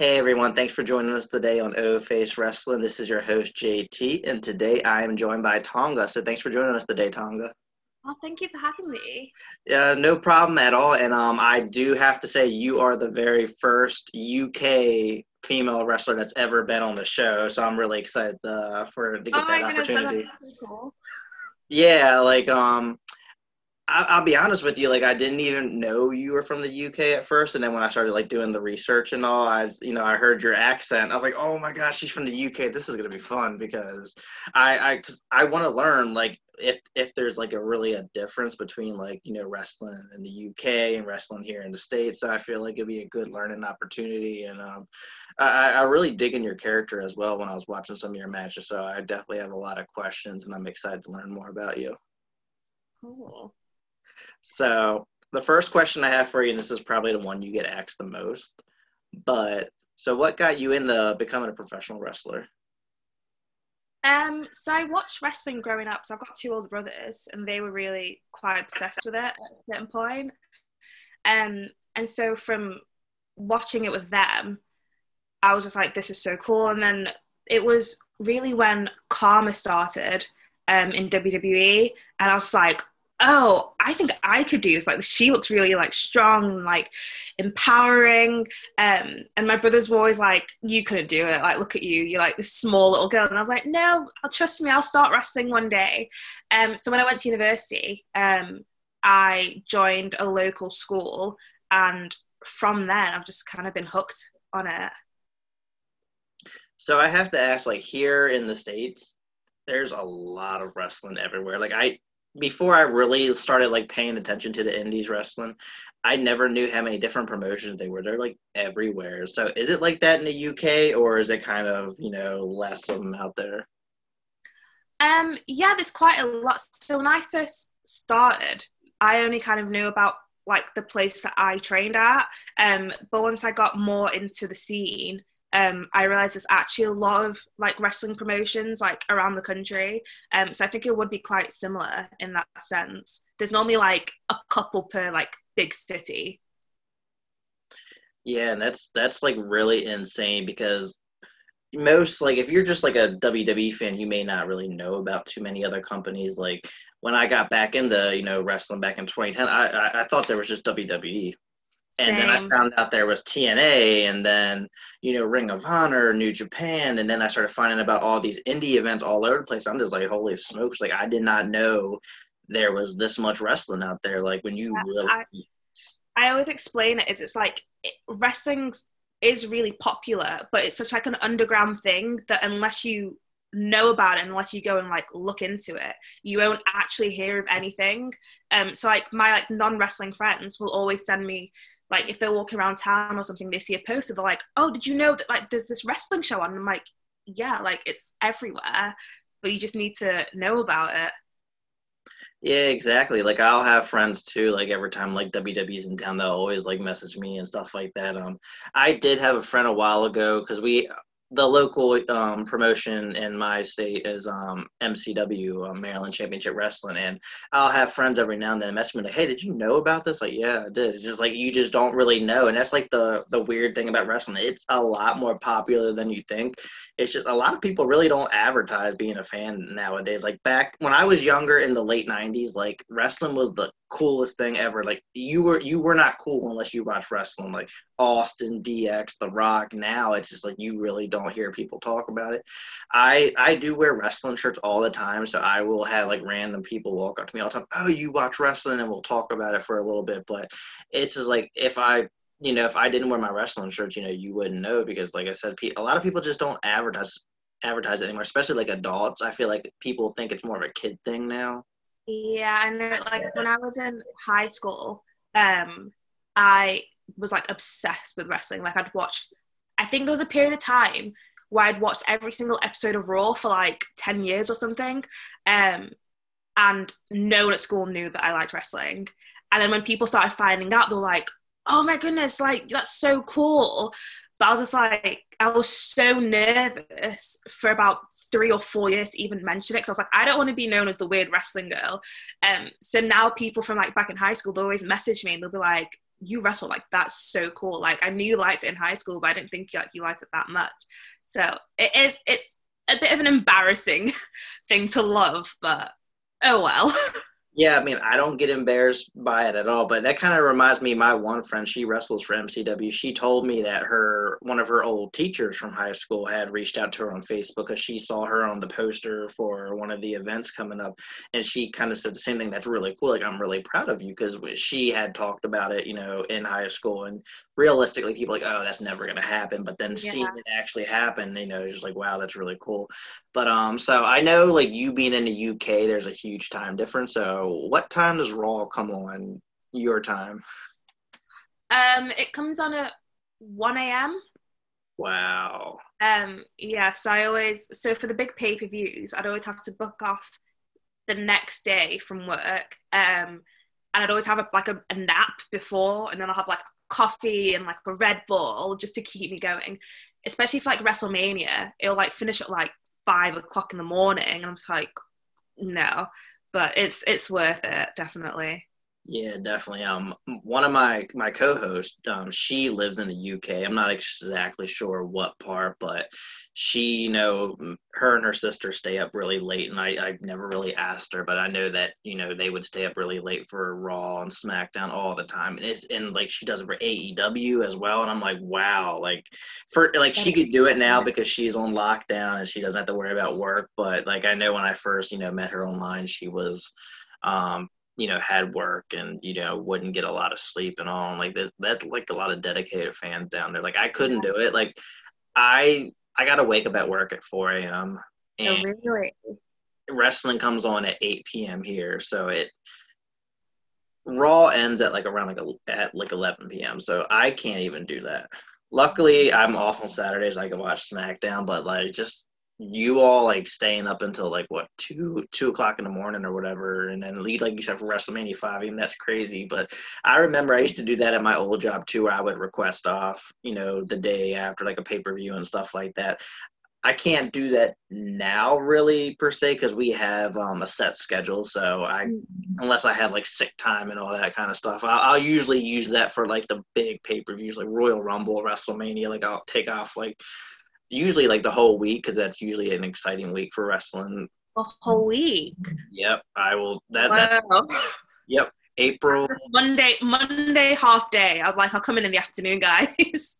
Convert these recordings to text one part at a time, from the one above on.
Hey everyone, thanks for joining us today on O Face Wrestling. This is your host JT, and today I am joined by Tonga. So thanks for joining us today, Tonga. Oh, thank you for having me. Yeah, no problem at all. And um, I do have to say, you are the very first UK female wrestler that's ever been on the show. So I'm really excited uh, for to get oh that my goodness, opportunity. that's so cool. Yeah, like um, I, I'll be honest with you, like I didn't even know you were from the UK at first, and then when I started like doing the research and all, I was, you know, I heard your accent. I was like, oh my gosh, she's from the UK. This is gonna be fun because I, I, cause I want to learn like if if there's like a really a difference between like you know wrestling in the UK and wrestling here in the states. So I feel like it'd be a good learning opportunity, and um, I, I really dig in your character as well when I was watching some of your matches. So I definitely have a lot of questions, and I'm excited to learn more about you. Cool. So the first question I have for you, and this is probably the one you get asked the most, but so what got you in the becoming a professional wrestler? Um, so I watched wrestling growing up. So I've got two older brothers, and they were really quite obsessed with it at a certain point. Um, and so from watching it with them, I was just like, "This is so cool." And then it was really when Karma started um, in WWE, and I was like, oh, I think I could do this. Like she looks really like strong and like empowering. Um, and my brothers were always like, you couldn't do it. Like, look at you. You're like this small little girl. And I was like, no, I'll trust me. I'll start wrestling one day. Um, so when I went to university, um, I joined a local school, and from then I've just kind of been hooked on it. So I have to ask, like here in the states, there's a lot of wrestling everywhere. Like I before I really started like paying attention to the indies wrestling, I never knew how many different promotions they were. They're like everywhere. So is it like that in the UK or is it kind of, you know, less of them out there? Um, yeah, there's quite a lot. So when I first started, I only kind of knew about like the place that I trained at. Um, but once I got more into the scene, um, I realized there's actually a lot of like wrestling promotions like around the country. Um, so I think it would be quite similar in that sense. There's normally like a couple per like big city. Yeah, and that's that's like really insane because most like if you're just like a WWE fan, you may not really know about too many other companies. Like when I got back into you know wrestling back in 2010, I I, I thought there was just WWE. And then I found out there was TNA and then, you know, Ring of Honor, New Japan. And then I started finding about all these indie events all over the place. I'm just like, holy smokes. Like, I did not know there was this much wrestling out there. Like, when you Yeah, really. I- I always explain it as it's like it, wrestling is really popular, but it's such like an underground thing that unless you know about it, unless you go and like look into it, you won't actually hear of anything. Um, so like my like non wrestling friends will always send me like if they're walking around town or something, they see a poster, they're like, "Oh, did you know that like there's this wrestling show on?" And I'm like, "Yeah, like it's everywhere, but you just need to know about it." Yeah, exactly. Like I'll have friends too. Like every time like WWE's in town, they'll always like message me and stuff like that. Um, I did have a friend a while ago because we the local um promotion in my state is um MCW, um, Maryland Championship Wrestling, and I'll have friends every now and then message me like, "Hey, did you know about this?" Like, yeah, I did. It's just like you just don't really know, and that's like the the weird thing about wrestling. It's a lot more popular than you think. It's just a lot of people really don't advertise being a fan nowadays. Like back when I was younger in the late '90s, like wrestling was the coolest thing ever. Like you were you were not cool unless you watched wrestling. Like Austin, DX, The Rock. Now it's just like you really don't hear people talk about it. I I do wear wrestling shirts all the time, so I will have like random people walk up to me all the time. Oh, you watch wrestling, and we'll talk about it for a little bit. But it's just like if I you know if I didn't wear my wrestling shirts, you know, you wouldn't know because like I said, a lot of people just don't advertise advertise it anymore, especially like adults. I feel like people think it's more of a kid thing now. Yeah, I know. Like when I was in high school, um, I was like obsessed with wrestling. Like I'd watched. I think there was a period of time where I'd watched every single episode of Raw for like ten years or something, um, and no one at school knew that I liked wrestling. And then when people started finding out, they were like, "Oh my goodness! Like that's so cool!" But I was just like, I was so nervous for about three or four years to even mention it because I was like, I don't want to be known as the weird wrestling girl. Um, so now people from like back in high school, they always message me and they'll be like, you wrestle like that's so cool. Like I knew you liked it in high school, but I didn't think like you liked it that much. So it is it's a bit of an embarrassing thing to love, but oh well. Yeah, I mean, I don't get embarrassed by it at all, but that kind of reminds me. My one friend, she wrestles for MCW. She told me that her one of her old teachers from high school had reached out to her on Facebook because she saw her on the poster for one of the events coming up, and she kind of said the same thing. That's really cool. Like, I'm really proud of you because she had talked about it, you know, in high school, and realistically, people like, oh, that's never gonna happen. But then yeah. seeing it actually happen, you know, just like, wow, that's really cool. But um, so I know like you being in the UK, there's a huge time difference. So what time does Raw come on your time? Um, it comes on at one a.m. Wow. Um, yeah. So I always so for the big pay per views, I'd always have to book off the next day from work. Um, and I'd always have a, like a, a nap before, and then I'll have like coffee and like a Red Bull just to keep me going. Especially for like WrestleMania, it'll like finish at like five o'clock in the morning, and I'm just like, no but it's it's worth it definitely. Yeah, definitely. Um, one of my my co-hosts, um, she lives in the UK. I'm not exactly sure what part, but she, you know, her and her sister stay up really late, and I I never really asked her, but I know that you know they would stay up really late for Raw and SmackDown all the time, and it's and like she does it for AEW as well, and I'm like, wow, like for like she could do it now because she's on lockdown and she doesn't have to worry about work, but like I know when I first you know met her online, she was um you know had work and you know wouldn't get a lot of sleep and all and like that, that's like a lot of dedicated fans down there. Like i couldn't do it. Like i i gotta wake up at work at 4 a.m oh, and oh, really? wrestling comes on at 8 p.m here so it raw ends at like around like a, at like 11 p.m so i can't even do that. Luckily i'm off on saturdays. I can watch smackdown but like just you all like staying up until like what two two o'clock in the morning or whatever, and then lead like you said for WrestleMania five. Even that's crazy. But I remember I used to do that at my old job too. Where I would request off, you know, the day after like a pay per view and stuff like that. I can't do that now really per se because we have um, a set schedule. So I, mm-hmm. unless I have like sick time and all that kind of stuff, I'll, I'll usually use that for like the big pay per views like Royal Rumble, WrestleMania. Like I'll take off like usually like the whole week because that's usually an exciting week for wrestling. A whole week. Yep, I will. That. Wow. That, yep, April. Monday, Monday half day. I'm like, I'll come in in the afternoon, guys.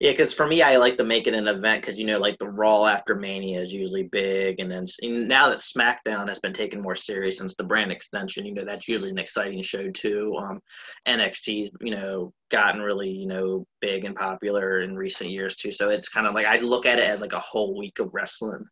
Yeah, because for me, I like to make it an event because you know, like the Raw after Mania is usually big, and then and now that SmackDown has been taken more serious since the brand extension, you know, that's usually an exciting show too. Um, NXT's you know gotten really you know big and popular in recent years too, so it's kind of like I look at it as like a whole week of wrestling.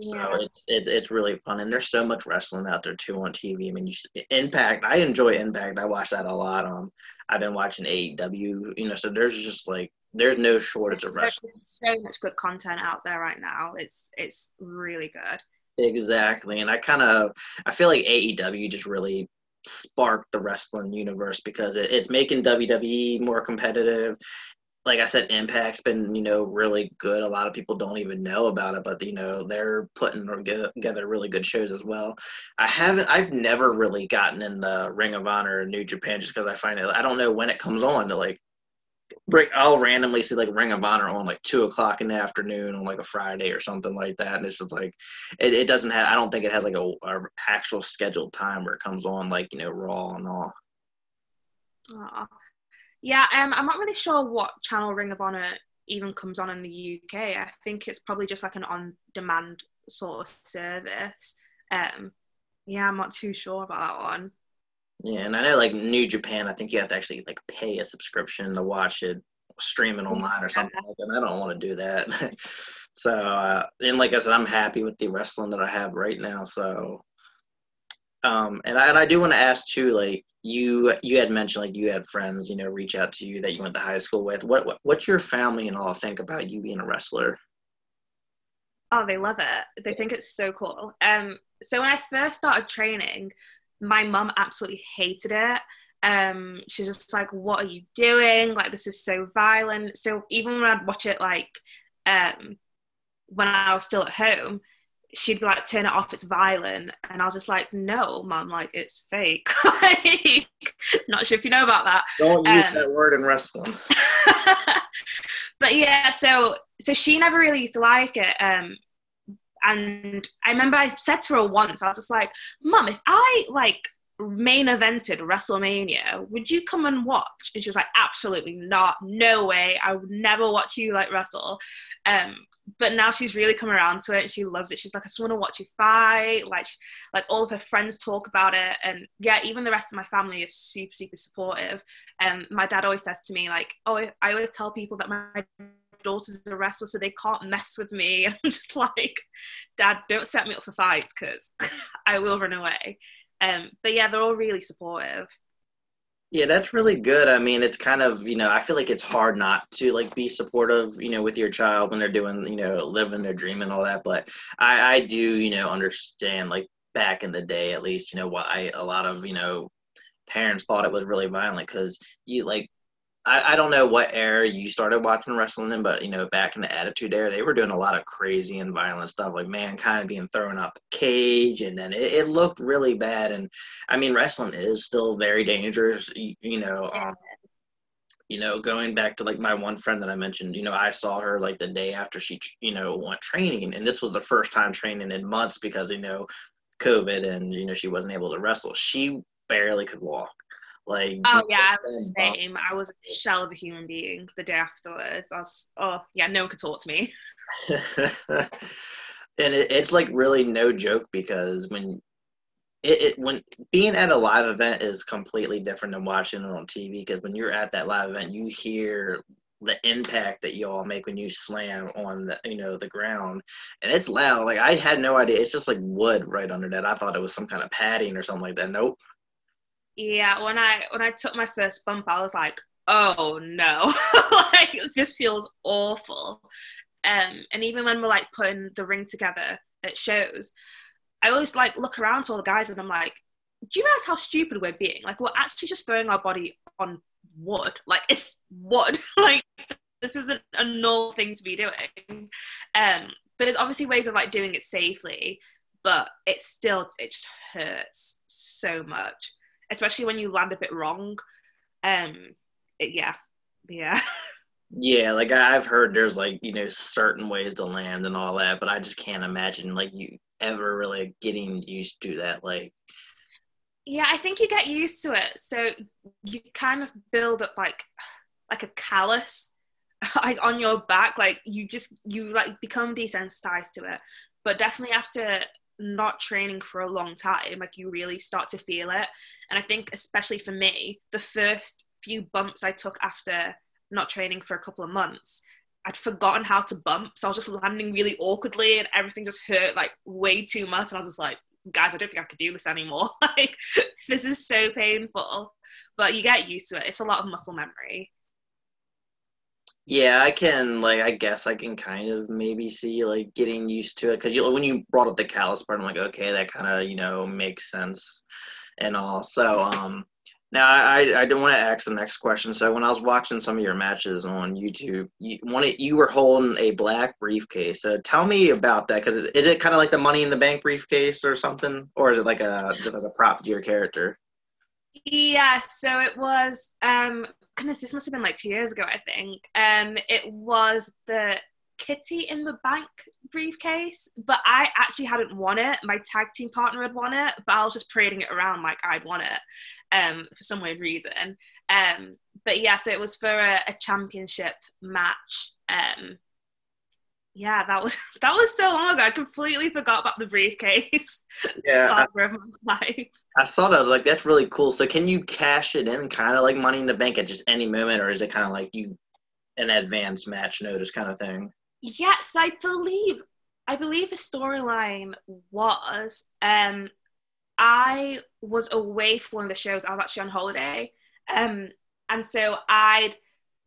So it's it's it's really fun, and there's so much wrestling out there too on TV. I mean, you Impact. I enjoy Impact. I watch that a lot. Um, I've been watching AEW. You know, so there's just like there's no shortage there's of wrestling. So, so much good content out there right now. It's it's really good. Exactly, and I kind of I feel like AEW just really sparked the wrestling universe because it, it's making WWE more competitive. Like I said, Impact's been you know really good. A lot of people don't even know about it, but you know they're putting together really good shows as well. I haven't, I've never really gotten in the Ring of Honor or New Japan just because I find it. I don't know when it comes on. To like I'll randomly see like Ring of Honor on like two o'clock in the afternoon on like a Friday or something like that, and it's just like it, it doesn't have. I don't think it has like a, a, actual scheduled time where it comes on like you know Raw and all. Aww. Yeah, um, I'm not really sure what channel Ring of Honor even comes on in the UK. I think it's probably just like an on-demand sort of service. Um, yeah, I'm not too sure about that one. Yeah, and I know like New Japan, I think you have to actually like pay a subscription to watch it streaming online or something like that. I don't want to do that. so, uh, and like I said, I'm happy with the wrestling that I have right now. So, um, and I, and I do want to ask too, like you, you had mentioned like you had friends, you know, reach out to you that you went to high school with. What, what what's your family and all think about you being a wrestler? Oh, they love it. They think it's so cool. Um, so when I first started training, my mum absolutely hated it. Um, she's just like, "What are you doing? Like, this is so violent." So even when I'd watch it, like, um, when I was still at home, she'd be like, turn it off, it's violent. And I was just like, no, mum, like, it's fake. like, not sure if you know about that. Don't use um, that word in wrestling. but yeah, so so she never really used to like it. Um, and I remember I said to her once, I was just like, Mum, if I like main evented WrestleMania, would you come and watch? And she was like, absolutely not, no way. I would never watch you like wrestle. Um, but now she's really come around to it and she loves it. She's like, I just want to watch you fight. Like, like all of her friends talk about it, and yeah, even the rest of my family is super, super supportive. And um, my dad always says to me, like, oh, I always tell people that my daughter's a wrestler, so they can't mess with me. I'm just like, Dad, don't set me up for fights because I will run away. Um, but yeah, they're all really supportive. Yeah, that's really good. I mean, it's kind of, you know, I feel like it's hard not to like be supportive, you know, with your child when they're doing, you know, living their dream and all that. But I, I do, you know, understand like back in the day, at least, you know, why a lot of, you know, parents thought it was really violent because you like I, I don't know what era you started watching wrestling in, but you know, back in the Attitude Era, they were doing a lot of crazy and violent stuff, like mankind being thrown off the cage, and then it, it looked really bad. And I mean, wrestling is still very dangerous. You, you know, um, you know, going back to like my one friend that I mentioned, you know, I saw her like the day after she, you know, went training, and this was the first time training in months because you know, COVID, and you know, she wasn't able to wrestle. She barely could walk like oh yeah, I was the same. I was a shell of a human being the day afterwards. I was oh yeah, no one could talk to me. and it, it's like really no joke because when it, it, when being at a live event is completely different than watching it on TV because when you're at that live event, you hear the impact that y'all make when you slam on the you know the ground and it's loud like i had no idea it's just like wood right under that i thought it was some kind of padding or something like that nope yeah, when I when I took my first bump, I was like, oh no, like this feels awful. Um, and even when we're like putting the ring together at shows, I always like look around to all the guys and I'm like, do you realize how stupid we're being? Like we're actually just throwing our body on wood. Like it's wood. like this isn't a normal thing to be doing. Um, but there's obviously ways of like doing it safely, but it still it just hurts so much especially when you land a bit wrong. Um, it, yeah, yeah. Yeah, like I've heard there's like, you know, certain ways to land and all that, but I just can't imagine like you ever really getting used to that. Like, yeah, I think you get used to it. So you kind of build up like, like a callus like on your back. Like you just, you like become desensitized to it. But definitely after not training for a long time, like you really start to feel it. And I think, especially for me, the first few bumps I took after not training for a couple of months, I'd forgotten how to bump. So I was just landing really awkwardly and everything just hurt like way too much. And I was just like, guys, I don't think I could do this anymore. like, this is so painful. But you get used to it. It's a lot of muscle memory. Yeah, I can like I guess I can kind of maybe see like getting used to it because you when you brought up the callus part, I'm like okay, that kind of you know makes sense and all. So um, now I I do want to ask the next question. So when I was watching some of your matches on YouTube, you wanted you were holding a black briefcase. So tell me about that because is it kind of like the Money in the Bank briefcase or something, or is it like a just like a prop to your character? Yeah, so it was um goodness, this must have been like two years ago, I think. Um, it was the Kitty in the Bank briefcase, but I actually hadn't won it. My tag team partner had won it, but I was just parading it around like I'd won it um, for some weird reason. Um, but yeah, so it was for a, a championship match. Um, yeah, that was that was so long ago. I completely forgot about the briefcase. Yeah, I, I saw that. I was like, that's really cool. So, can you cash it in, kind of like Money in the Bank, at just any moment, or is it kind of like you an advance match notice kind of thing? Yes, I believe. I believe the storyline was um, I was away for one of the shows. I was actually on holiday, um, and so I'd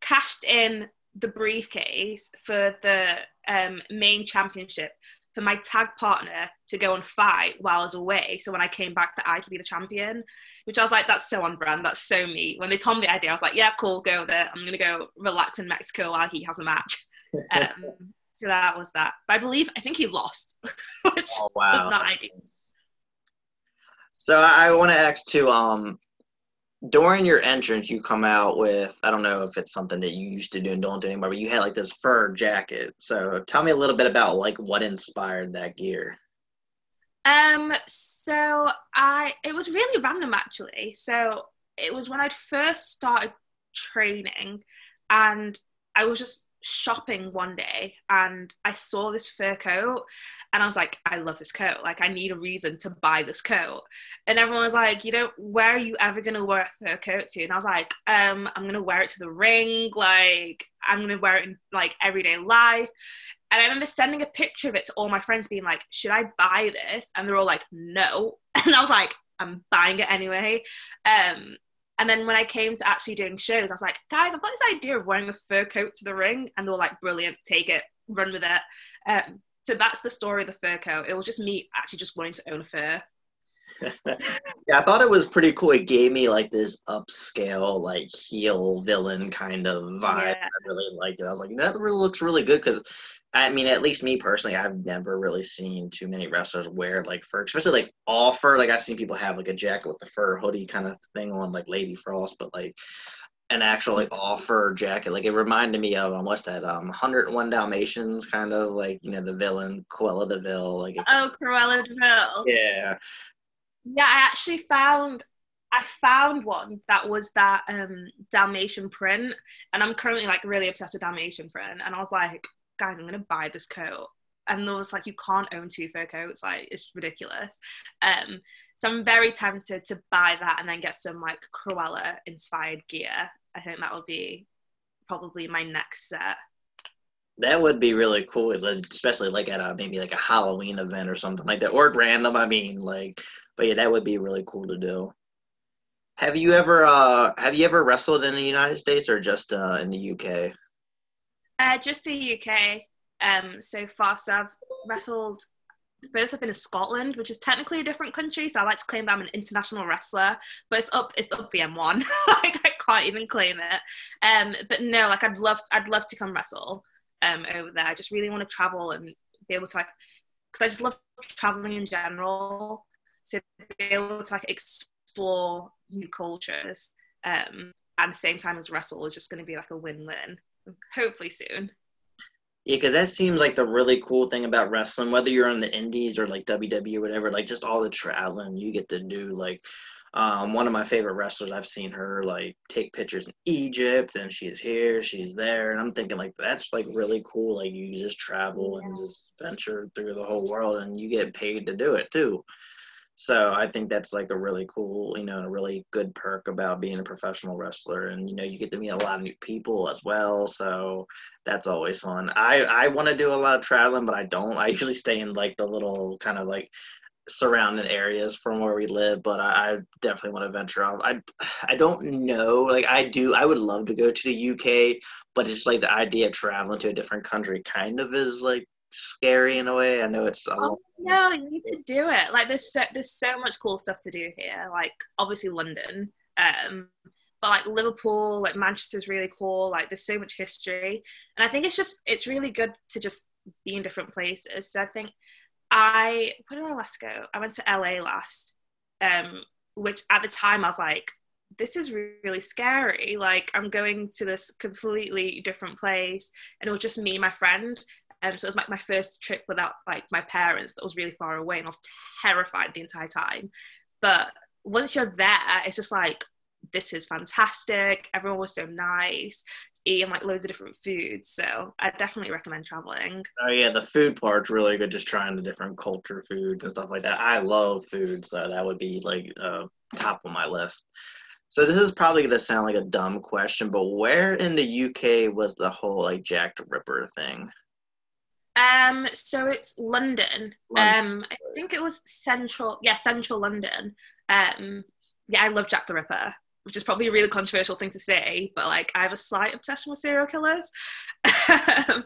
cashed in the briefcase for the um, main championship for my tag partner to go and fight while I was away. So when I came back, that I could be the champion, which I was like, that's so on brand. That's so me. When they told me the idea, I was like, yeah, cool, go there. I'm gonna go relax in Mexico while he has a match. Um, So that was that. But I believe I think he lost, which Oh wow. was not ideal. So I, want to ask too. Um, during your entrance, you come out with I don't know if it's something that you used to do and don't do anymore, but you had like this fur jacket. So tell me a little bit about like what inspired that gear. Um, so I it was really random actually. So it was when I'd first started training and I was just shopping one day and I saw this fur coat and I was like, I love this coat. Like I need a reason to buy this coat. And everyone was like, you know, where are you ever gonna wear a fur coat to? And I was like, um, I'm gonna wear it to the ring, like I'm gonna wear it in like everyday life. And I remember sending a picture of it to all my friends, being like, should I buy this? And they're all like, no. And I was like, I'm buying it anyway. Um, and then when I came to actually doing shows, I was like, guys, I've got this idea of wearing a fur coat to the ring. And they were like, brilliant, take it, run with it. Um, so that's the story of the fur coat. It was just me actually just wanting to own a fur. Yeah, I thought it was pretty cool. It gave me like this upscale, like heel villain kind of vibe. Yeah. I really liked it. I was like, that really looks really good because, I mean, at least me personally, I've never really seen too many wrestlers wear like fur, especially like all fur. Like I've seen people have like a jacket with the fur hoodie kind of thing on, like Lady Frost, but like an actual like all fur jacket. Like it reminded me of um, what's that? Um, 101 Dalmatians, kind of like you know the villain Cruella de Vil. Like Oh, Cruella de Vil. yeah. Yeah, I actually found I found one that was that um Dalmatian print, and I'm currently like really obsessed with Dalmatian print. And I was like, guys, I'm gonna buy this coat. And there was like, you can't own two fur coats, like it's ridiculous. Um, so I'm very tempted to buy that and then get some like Cruella inspired gear. I think that would be probably my next set. That would be really cool, especially like at a maybe like a Halloween event or something like that, or random. I mean, like, but yeah, that would be really cool to do. Have you ever uh have you ever wrestled in the United States or just uh in the UK? Uh, just the UK um, so far. So I've wrestled. First, I've been in Scotland, which is technically a different country. So I like to claim that I'm an international wrestler, but it's up, it's up the M1. like I can't even claim it. Um, but no, like I'd love, I'd love to come wrestle um, over there. I just really want to travel and be able to like, because I just love traveling in general. So be able to like explore new cultures um, at the same time as wrestle is just going to be like a win-win. Hopefully soon. Yeah, because that seems like the really cool thing about wrestling, whether you're on the indies or like WWE or whatever, like just all the traveling you get to do. Like, um, one of my favorite wrestlers, I've seen her like take pictures in Egypt and she's here, she's there. And I'm thinking, like, that's like really cool. Like, you just travel and just venture through the whole world and you get paid to do it too. So I think that's like a really cool, you know, a really good perk about being a professional wrestler. And you know, you get to meet a lot of new people as well. So that's always fun. I I want to do a lot of traveling, but I don't. I usually stay in like the little kind of like surrounding areas from where we live. But I, I definitely want to venture off. I I don't know. Like I do. I would love to go to the UK, but it's just like the idea of traveling to a different country kind of is like scary in a way. I know it's Oh no, you need to do it. Like there's so there's so much cool stuff to do here. Like obviously London, um, but like Liverpool, like Manchester's really cool. Like there's so much history, and I think it's just it's really good to just be in different places. So I think I where did I last go? I went to LA last, um, which at the time I was like, this is really scary. Like I'm going to this completely different place, and it was just me and my friend. Um, so it was like my first trip without like my parents that was really far away, and I was terrified the entire time. But once you're there, it's just like this is fantastic. Everyone was so nice, eating like loads of different foods. So I definitely recommend traveling. Oh yeah, the food part's really good. Just trying the different culture foods and stuff like that. I love food, so that would be like uh, top of my list. So this is probably gonna sound like a dumb question, but where in the UK was the whole like Jack the Ripper thing? Um, so it's London. London. Um, I think it was central. Yeah, central London. Um, yeah, I love Jack the Ripper, which is probably a really controversial thing to say, but like I have a slight obsession with serial killers.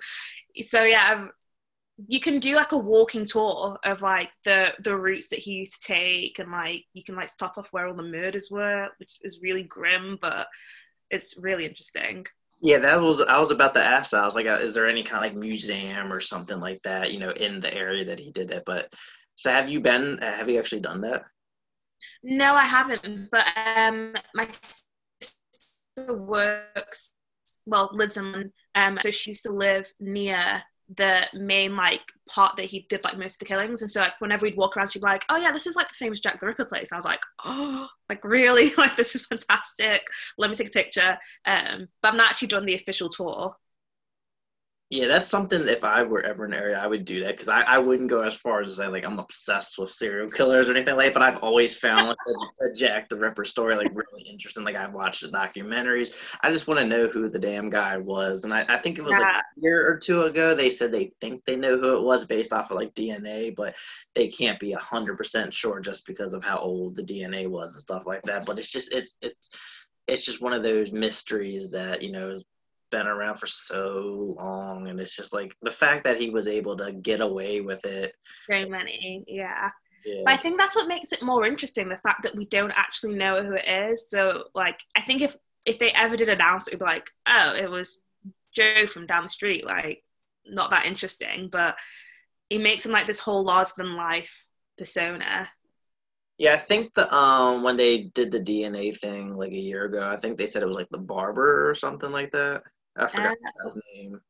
So yeah, I've, you can do like a walking tour of like the the routes that he used to take, and like you can like stop off where all the murders were, which is really grim, but it's really interesting. Yeah, that was I was about to ask that. I was like, uh, is there any kind of like museum or something like that, you know, in the area that he did that? But so have you been? uh, Have you actually done that? No, I haven't. But um, my sister works, well, lives in, um, so she used to live near the main like part that he did like most of the killings, and so like whenever we'd walk around, she'd be like, "Oh yeah, this is like the famous Jack the Ripper place." And I was like, "Oh, like really? Like this is fantastic. Let me take a picture." Um, but I've not actually done the official tour. Yeah, that's something. If I were ever in an area, I would do that because I, I wouldn't go as far as to say like I'm obsessed with serial killers or anything like. that, But I've always found like the, the Jack the Ripper story like really interesting. Like I've watched the documentaries. I just want to know who the damn guy was, and I, I think it was like a year or two ago. They said they think they know who it was based off of like DNA, but they can't be hundred percent sure just because of how old the DNA was and stuff like that. But it's just it's it's it's just one of those mysteries that you know has been around for so long and it's just like the fact that he was able to get away with it So many, yeah. yeah, But I think that's what makes it more interesting, the fact that we don't actually know who it is. So like I think if if they ever did announce it, it'd be like, oh, it was Joe from down the street, like not that interesting, but it makes him like this whole larger than life persona. yeah i think the um when they did the dna thing like a year ago i think they said it was like the barber or something like that i forgot Uh, his name.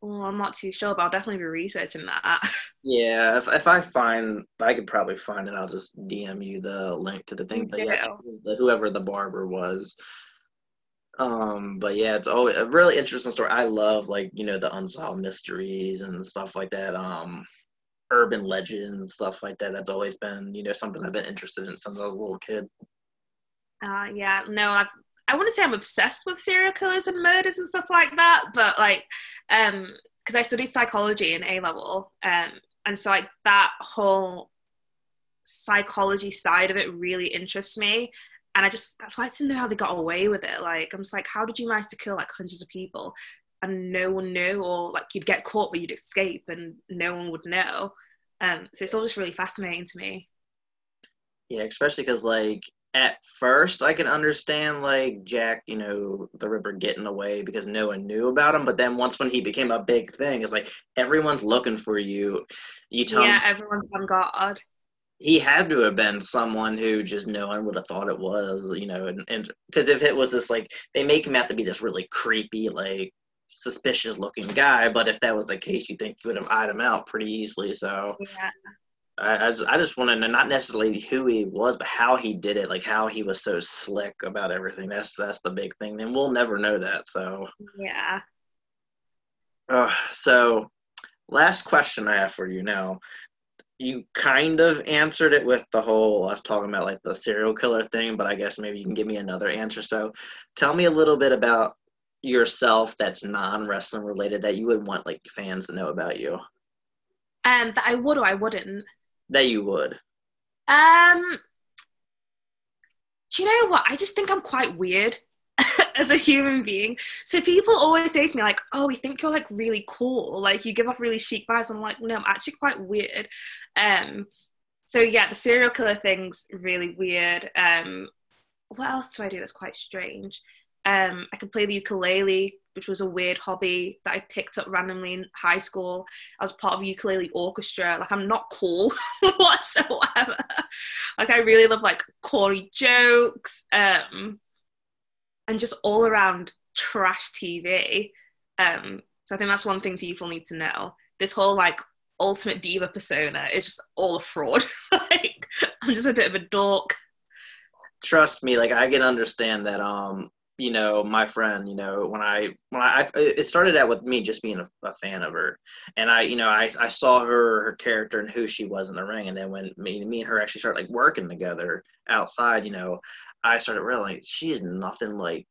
Well, I'm not too sure, but I'll definitely be researching that. yeah if, if i find i could probably find it. I'll just dm you the link to the thing. But yeah do. it was the- whoever the barber was. Um but yeah it's always a really interesting story. I love like you know the unsolved mysteries and stuff like that. Um urban legends stuff like that. That's always been you know something i've been interested in since i was a little kid. Uh, yeah, no, I've, I want to say I'm obsessed with serial killers and murders and stuff like that, but like, um, because I studied psychology in A level, um, and so like that whole psychology side of it really interests me, and I just I'd like to know how they got away with it. Like, I'm just like, how did you manage to kill like hundreds of people, and no one knew, or like you'd get caught but you'd escape and no one would know. Um, so it's all just really fascinating to me. yeah especially because like at first i can understand like jack you know the ripper getting away because no one knew about him but then once when he became a big thing it's like everyone's looking for you you tell Yeah, everyone's on guard. he had to have been someone who just no one would have thought it was, you know, and because if it was this like they make him out to be this really creepy, like suspicious looking guy, but if that was the case, you think you would have eyed him out pretty easily. So Yeah. I, I just, I just want to know not necessarily who he was, but how he did it, like how he was so slick about everything. That's that's the big thing, and we'll never know that. So, Yeah. uh, so last question I have for you now. you kind of answered it with the whole us talking about like the serial killer thing, but I guess maybe you can give me another answer. So tell me a little bit about yourself that's non wrestling related that you would want like fans to know about you. Um, that I would or I wouldn't. That you would. Um, do you know what? I just think I'm quite weird as a human being. So people always say to me like, "Oh, we think you're like really cool. Like you give off really chic vibes." I'm like, "No, I'm actually quite weird." Um, so yeah, the serial killer thing's really weird. Um, what else do I do that's quite strange? Um, I can play the ukulele, which was a weird hobby that I picked up randomly in high school. as part of ukulele orchestra. Like I'm not cool whatsoever. Like I really love like corny jokes, um, and just all around trash TV. Um, so I think that's one thing people need to know. This whole like ultimate diva persona is just all a fraud. like I'm just a bit of a dork. Trust me, like I can understand that. Um, you know, my friend, you know, when I when I it started out with me just being a, a fan of her, and I, you know, I I saw her her character and who she was in the ring, and then when me me and her actually started like working together outside, you know, I started realizing she is nothing like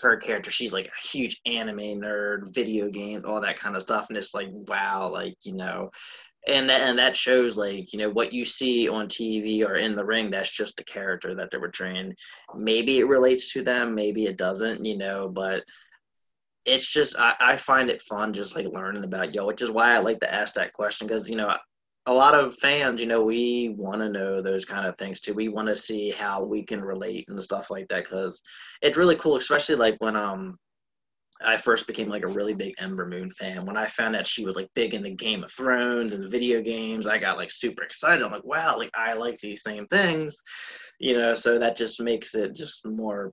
her character. She's like a huge anime nerd, video games, all that kind of stuff, and it's like wow, like you know, and that, and that shows like you know what you see on TV or in the ring. That's just the character that they're portraying. Maybe it relates to them, maybe it doesn't, you know. But it's just I, I find it fun just like learning about yo, which is why I like to ask that question because you know a lot of fans, you know, we want to know those kind of things too. We want to see how we can relate and stuff like that because it's really cool, especially like when um I first became like a really big Ember Moon fan. When I found out she was like big in the Game of Thrones and the video games, I got like super excited. I'm like, wow, like I like these same things, you know. So that just makes it just more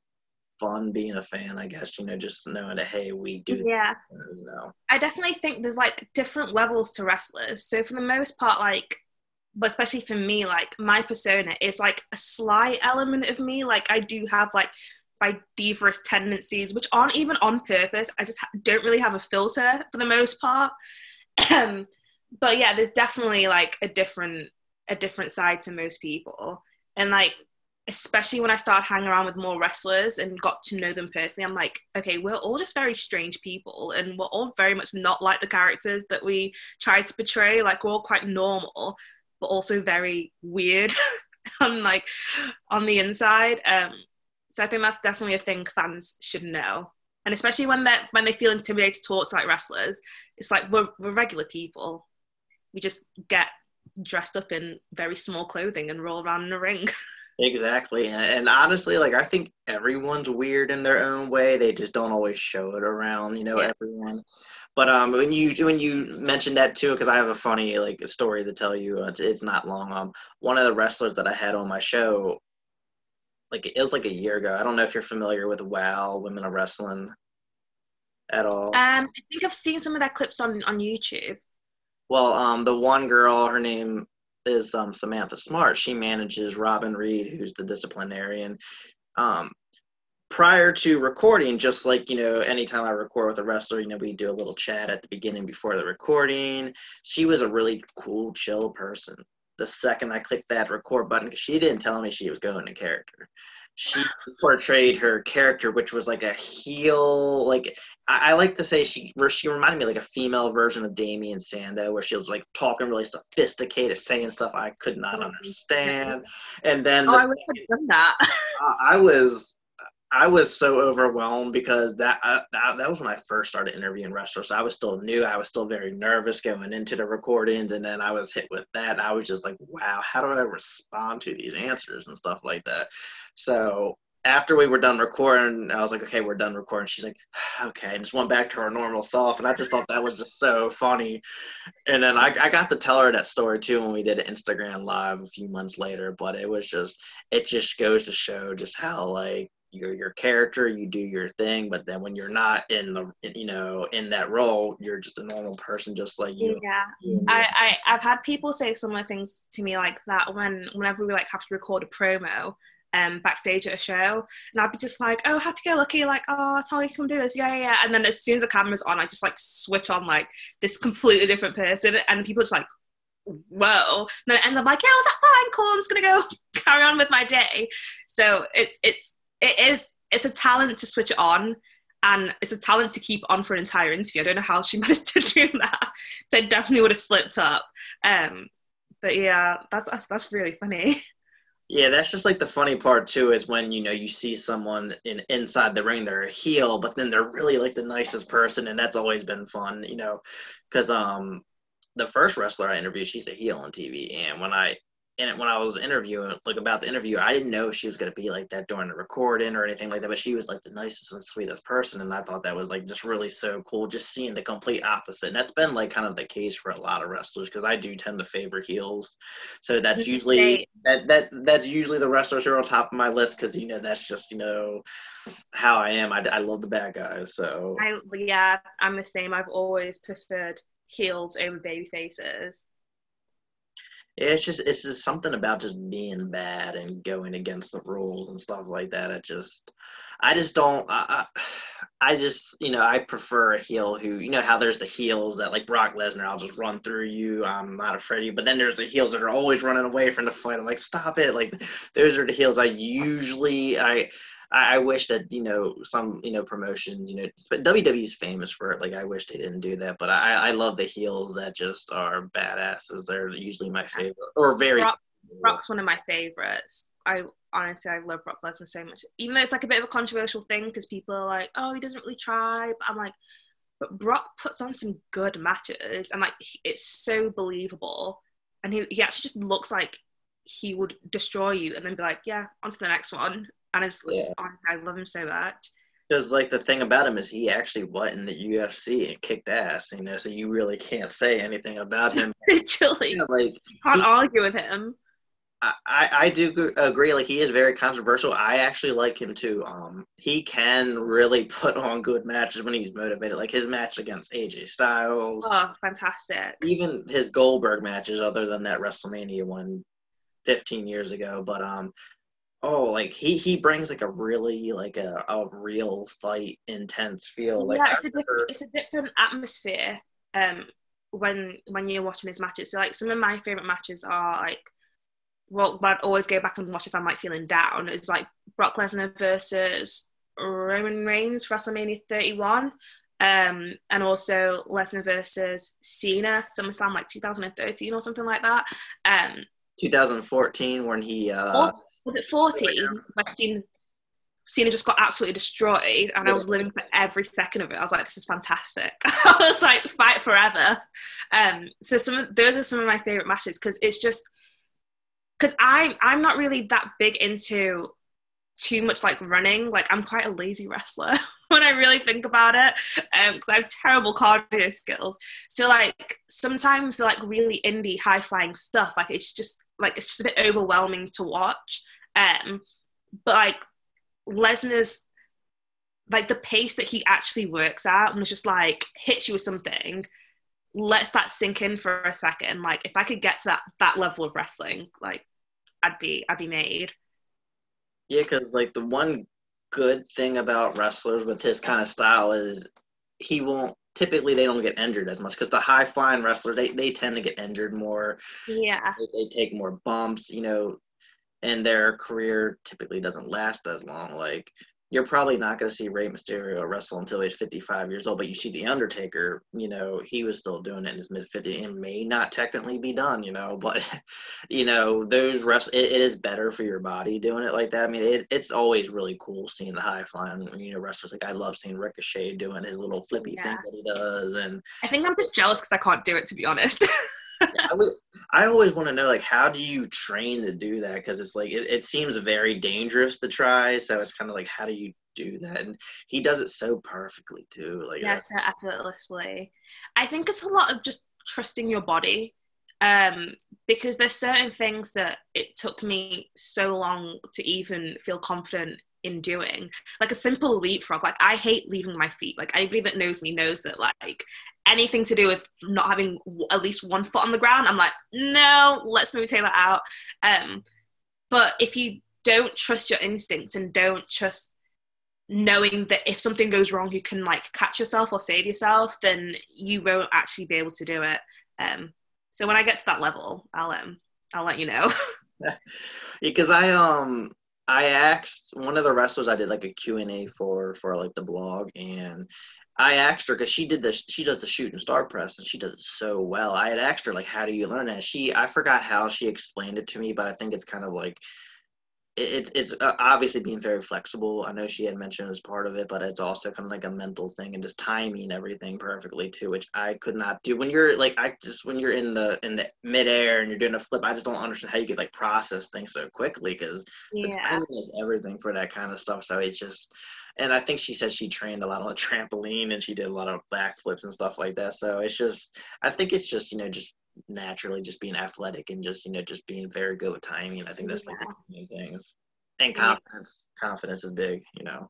fun being a fan, I guess. You know, just knowing that hey, we do. Yeah. You know. I definitely think there's like different levels to wrestlers. So for the most part, like but especially for me, like my persona is like a sly element of me. Like I do have like my divorce tendencies, which aren't even on purpose. I just don't really have a filter for the most part. But yeah, there's definitely like a different a different side to most people, and like especially when I started hanging around with more wrestlers and got to know them personally, I'm like, okay, we're all just very strange people, and we're all very much not like the characters that we try to portray. Like we're all quite normal, but also very weird on like on the inside. Um, so I think that's definitely a thing fans should know. And especially when they when they feel intimidated to talk to like wrestlers, it's like we're we're regular people. We just get dressed up in very small clothing and roll around in a ring. Exactly. And honestly, like I think everyone's weird in their own way. They just don't always show it around, you know, yeah. everyone. But um, when you when you mentioned that too, because I have a funny like story to tell you. It's, it's not long. Um, one of the wrestlers that I had on my show, like it was like a year ago. I don't know if you're familiar with WOW Women of Wrestling at all. Um, I think I've seen some of that clips on on YouTube. Well, um, the one girl, her name is um, Samantha Smart. She manages Robin Reed, who's the disciplinarian. Um, prior to recording, just like you know, anytime I record with a wrestler, you know, we do a little chat at the beginning before the recording. She was a really cool, chill person the second I clicked that record button because she didn't tell me she was going to character. She portrayed her character, which was like a heel. Like I, I, like to say, she she reminded me like a female version of Damien Sandow, where she was like talking really sophisticated, saying stuff I could not oh, understand. And then oh, the, I done that. I was I was so overwhelmed because that, uh, that that was when I first started interviewing wrestlers. So I was still new. I was still very nervous going into the recordings, and then I was hit with that. I was just like, "Wow, how do I respond to these answers and stuff like that?" So after we were done recording, I was like, "Okay, we're done recording." She's like, "Okay," and just went back to her normal self. And I just thought that was just so funny. And then I, I got to tell her that story too when we did an Instagram live a few months later. But it was just, it just goes to show just how like you're your character you do your thing but then when you're not in the you know in that role you're just a normal person just like you yeah you I, I i've had people say similar things to me like that when whenever we like have to record a promo um, backstage at a show, and I'd be just like, "Oh, happy go lucky!" Like, "Oh, Tolly, come do this, yeah, yeah, yeah." And then as soon as the camera's on, I just like switch on like this completely different person, and people just like, "Whoa!" And then I'm like, "Yeah, was that fine? Cool. I'm just gonna go carry on with my day." So it's it's it is it's a talent to switch it on and it's a talent to keep on for an entire interview. I don't know how she managed to do that. So I definitely would have slipped up. Um, but yeah, that's, that's that's really funny. Yeah, that's just like the funny part too is when you know you see someone in inside the ring they're a heel, but then they're really like the nicest person, and that's always been fun, you know, because um the first wrestler I interviewed, she's a heel on TV, and when I and when I was interviewing, like about the interview, I didn't know she was gonna be like that during the recording or anything like that. But she was like the nicest and sweetest person, and I thought that was like just really so cool, just seeing the complete opposite. And that's been like kind of the case for a lot of wrestlers because I do tend to favor heels, so that's mm-hmm. usually that that that's usually the wrestlers who are on top of my list because you know that's just you know how I am. I, I love the bad guys, so I yeah, I'm the same. I've always preferred heels over baby faces yeah, it's just it's just something about just being bad and going against the rules and stuff like that. I just I just don't I, I, I just you know I prefer a heel who you know how there's the heels that like Brock Lesnar I'll just run through you I'm not afraid of you. But then there's the heels that are always running away from the fight. I'm like stop it. Like those are the heels I usually I I, I wish that you know some you know promotions you know but WWE's famous for it. Like I wish they didn't do that, but I I love the heels that just are badasses. They're usually my favorite or very. Brock, Brock's one of my favorites. I honestly I love Brock Lesnar so much. Even though it's like a bit of a controversial thing because people are like, oh, he doesn't really try. But I'm like, but Brock puts on some good matches and like it's so believable. And he, he actually just looks like he would destroy you and then be like, yeah, on to the next one and it's yeah. honestly, I love him so much. Because like the thing about him is he actually went in the UFC and kicked ass, you know. So you really can't say anything about him. Literally, Yeah, like can't he- argue with him. I, I I do agree. Like he is very controversial. I actually like him too. Um, he can really put on good matches when he's motivated. Like his match against AJ Styles, Oh, fantastic! even his Goldberg matches, other than that WrestleMania one 15 years ago. But um, oh, like he he brings like a really like a, a real fight, intense feel. Like yeah, it's a different, it's a different atmosphere. Um, when when you're watching his matches, so like some of my favorite matches are like, well, I'd always go back and watch if I'm like feeling down. It's like Brock Lesnar versus Roman Reigns, WrestleMania 31. Um, and also Lesnar versus Cena, SummerSlam like 2013 or something like that. Um, 2014 when he uh was it 14 where Cena, Cena just got absolutely destroyed and I was living for every second of it. I was like, this is fantastic. I was like, fight forever. Um, so some of, those are some of my favorite matches because it's just because I'm I'm not really that big into too much like running. Like I'm quite a lazy wrestler when I really think about it because I have terrible cardio skills. So like sometimes the like really indie high flying stuff like it's just like it's just a bit overwhelming to watch. Um, but like Lesnar's like the pace that he actually works at and was just like hits you with something lets that sink in for a second like if i could get to that that level of wrestling like i'd be i'd be made Yeah, because like the one good thing about wrestlers with his kind of style is he won't. Typically, they don't get injured as much because the high flying wrestlers they, they tend to get injured more. yeah They, they take more bumps, you know, and their career typically doesn't last as long. Like you're probably not going to see Rey Mysterio wrestle until he's 55 years old, but you see the Undertaker, you know, he was still doing it in his mid 50s and may not technically be done, you know, but you know, those rest it, it is better for your body doing it like that. I mean, it, it's always really cool seeing the high flying, you know, wrestlers. Like I love seeing Ricochet doing his little flippy thing that he does, and i think i'm just jealous because i can't do it to be honest I would, I always want to know like how do you train to do that? Because it's like it, it seems very dangerous to try so it's kind of like how do you do that? And he does it so perfectly too like yeah so effortlessly. I think it's a lot of just trusting your body um because there's certain things that it took me so long to even feel confident in doing like a simple leapfrog. Like i hate leaving my feet. Like anybody that knows me knows that like anything to do with not having at least one foot on the ground i'm like no let's take that out. Um but if you don't trust your instincts and don't trust knowing that if something goes wrong you can like catch yourself or save yourself then you won't actually be able to do it. Um so when i get to that level i'll um i'll let you know. Because i um i asked one of the wrestlers i did like a q&a for for like the blog and i asked her because she did this she does the shoot shooting star press and she does it so well. I had asked her like how do you learn that? She i forgot how she explained it to me but i think it's kind of like it, it's uh, obviously being very flexible. I know she had mentioned as part of it, but it's also kind of like a mental thing and just timing everything perfectly too, which I could not do. When you're like, I just when you're in the in the midair and you're doing a flip, I just don't understand how you could like process things so quickly because the timing is everything for that kind of stuff. So it's just, and I think she said she trained a lot on the trampoline and she did a lot of backflips and stuff like that. So it's just, I think it's just you know just naturally just being athletic and just you know just being very good with timing. I think that's like the main things. And Yeah. confidence, confidence is big. You know.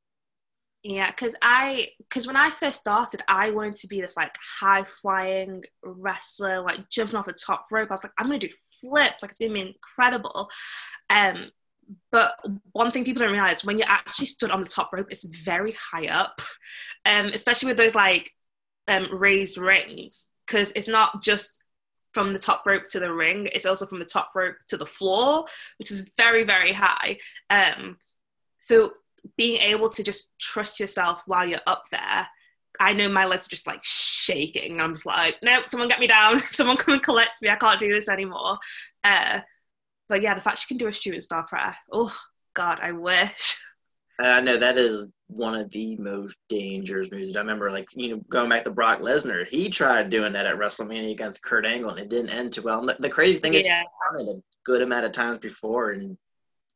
Yeah, because I, because when I first started, I wanted to be this like high flying wrestler, like jumping off the top rope. I was like, I'm gonna do flips, like it's gonna be incredible. Um, but one thing people don't realize when you're actually stood on the top rope, it's very high up, um, especially with those like um raised rings, because it's not just from the top rope to the ring; it's also from the top rope to the floor, which is very very high. Um, so being able to just trust yourself while you're up there. I know my legs are just like shaking. I'm just like, nope, someone get me down. someone come and collect me. I can't do this anymore. Uh, but yeah, the fact she can do a shooting star press. Oh God, I wish. Uh, I know that is one of the most dangerous moves. I remember, like you know, going back to Brock Lesnar, he tried doing that at WrestleMania against Kurt Angle, and it didn't end too well. And the, the crazy thing is, Yeah. he's done it a good amount of times before and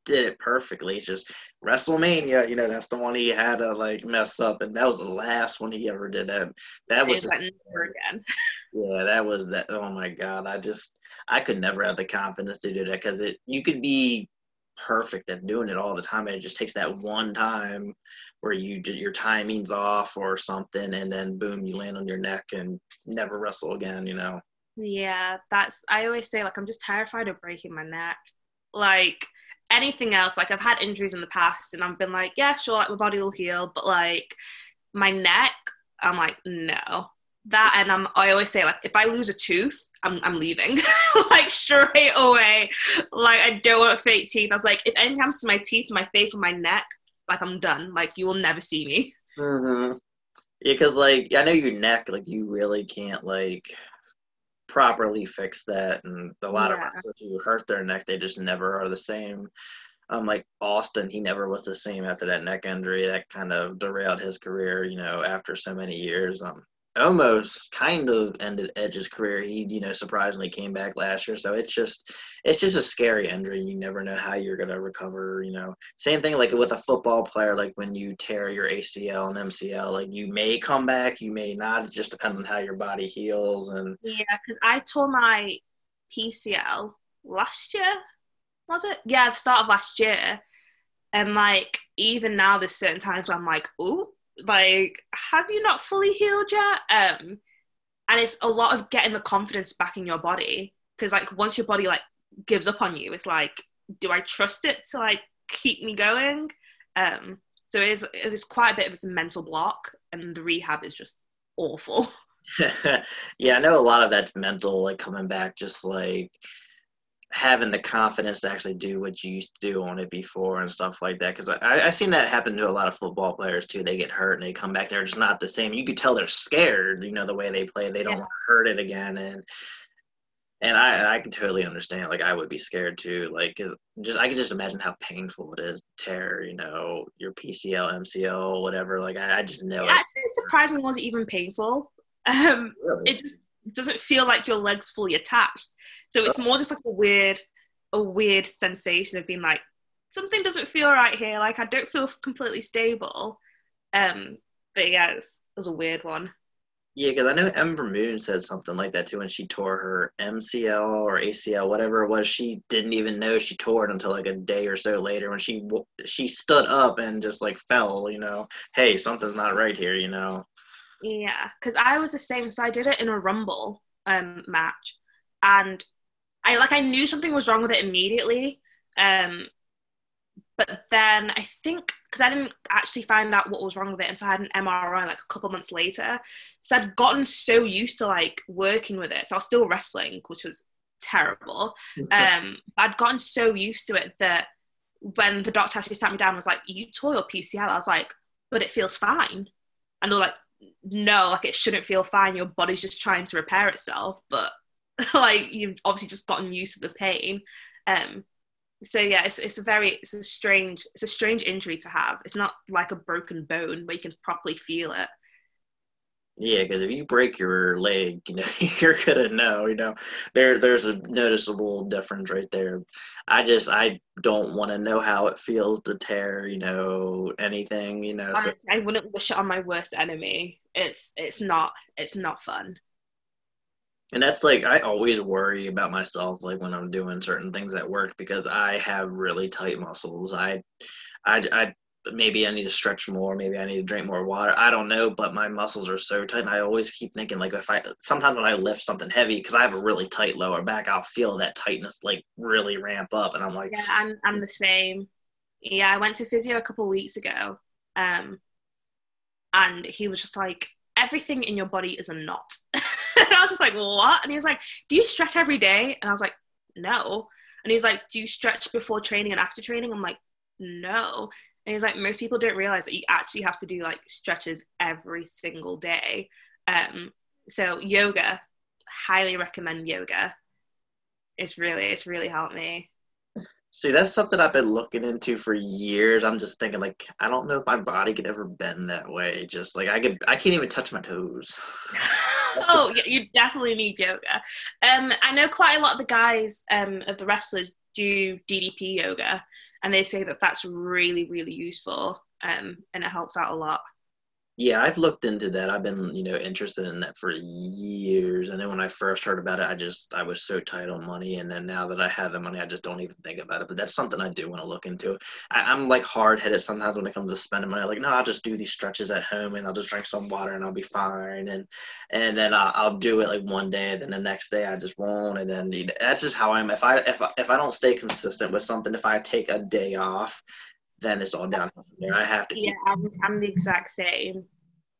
did it perfectly. It's just WrestleMania, you know, that's the one he had to like mess up, and that was the last one he ever did. That that was just, never again. yeah, that was that. Oh my god, I just I could never have the confidence to do that because it you could be perfect at doing it all the time, and it just takes that one time where you just, your timing's off or something, and then boom, you land on your neck and never wrestle again. You know. Yeah, that's I always say like I'm just terrified of breaking my neck. Like anything else, like I've had injuries in the past and I've been like, yeah, sure, like my body will heal, but like my neck, I'm like, no. That and I'm I always say like if I lose a tooth, I'm I'm leaving. like straight away. Like I don't want fake teeth. I was like, if anything happens to my teeth, my face, or my neck, like I'm done. Like you will never see me. Mm-hmm. Yeah, because like I know your neck, like you really can't like properly fix that. And a lot yeah. of wrestlers who hurt their neck, they just never are the same. Um, like Austin, he never was the same after that neck injury. That kind of derailed his career, you know, after so many years. Um, almost kind of ended Edge's career. He, you know, surprisingly came back last year. So it's just it's just a scary injury. You never know how you're gonna recover, you know. Same thing like with a football player, like when you tear your ACL and MCL, like you may come back, you may not. It just depends on how your body heals and Yeah, because I tore my PCL last year. Was it? Yeah, the start of last year. And like even now there's certain times where I'm like, oh, like have you not fully healed yet? Um and it's a lot of getting the confidence back in your body. Because like once your body like gives up on you it's like do i trust it to like keep me going? Um so it is it is quite a bit of a mental block and the rehab is just awful. Yeah i know a lot of that's mental like coming back just like having the confidence to actually do what you used to do on it before and stuff like that. Because I I seen that happen to a lot of football players too. They get hurt and they come back. They're just not the same. You could tell they're scared. You know the way they play. They don't yeah. want to hurt it again. And and I I can totally understand. Like I would be scared too. Like cause just I can just imagine how painful it is to tear. You know your PCL, MCL, whatever. Like I, I just know. Yeah, it. surprisingly wasn't even painful. Um, really? it just doesn't feel like your legs fully attached. So it's more just like a weird, a weird sensation of being like something doesn't feel right here. Like I don't feel completely stable. Um, but yeah, it was a weird one. Yeah, because I know Ember Moon said something like that too when she tore her MCL or ACL, whatever it was. She didn't even know she tore it until like a day or so later when she she stood up and just like fell. You know, hey, something's not right here. You know. Yeah, because I was the same. So I did it in a Rumble um, match, and I like I knew something was wrong with it immediately. Um, but then I think because I didn't actually find out what was wrong with it until I had an MRI like a couple months later. So I'd gotten so used to like working with it. So I was still wrestling, which was terrible. um, I'd gotten so used to it that when the doctor actually sat me down and was like, "You tore your PCL," I was like, "But it feels fine." And they're like, no, like it shouldn't feel fine. Your body's just trying to repair itself, but like you've obviously just gotten used to the pain. Um, so yeah, it's it's a very it's a strange it's a strange injury to have. It's not like a broken bone where you can properly feel it. Yeah, because if you break your leg, you know you're gonna know. You know, there there's a noticeable difference right there. I just I don't want to know how it feels to tear. You know anything. You know, Honestly, so. I wouldn't wish it on my worst enemy. It's it's not it's not fun. And that's like I always worry about myself, like when I'm doing certain things at work, because I have really tight muscles. I I, I maybe I need to stretch more, maybe I need to drink more water. I don't know, but my muscles are so tight. And I always keep thinking like if I sometimes when I lift something heavy because I have a really tight lower back, I'll feel that tightness like really ramp up, and I'm like, yeah, I'm I'm the same. Yeah, I went to physio a couple weeks ago, um, and he was just like, everything in your body is a knot, and I was just like, what? And he was like, do you stretch every day? And I was like, no. And he's like, do you stretch before training and after training? I'm like, no. And he's like, most people don't realize that you actually have to do like stretches every single day. Um, so yoga, highly recommend yoga. It's really, it's really helped me. See, that's something I've been looking into for years. I'm just thinking, like, I don't know if my body could ever bend that way. Just like I could, I can't even touch my toes. oh, yeah, you definitely need yoga. Um, I know quite a lot of the guys, um, of the wrestlers do DDP yoga, and they say that that's really really useful um, and it helps out a lot yeah, I've looked into that. I've been, you know, interested in that for years. And then when I first heard about it, I just I was so tight on money. And then now that I have the money, I just don't even think about it. But that's something I do want to look into. I, am like hard headed sometimes when it comes to spending money. Like, no, I'll just do these stretches at home and I'll just drink some water and I'll be fine. And and then I'll, I'll do it like one day, and then the next day I just won't. And then that's just how I'm. If I if I, if I don't stay consistent with something, if I take a day off, then it's all down from there. I have to. Yeah, I'm, I'm the exact same.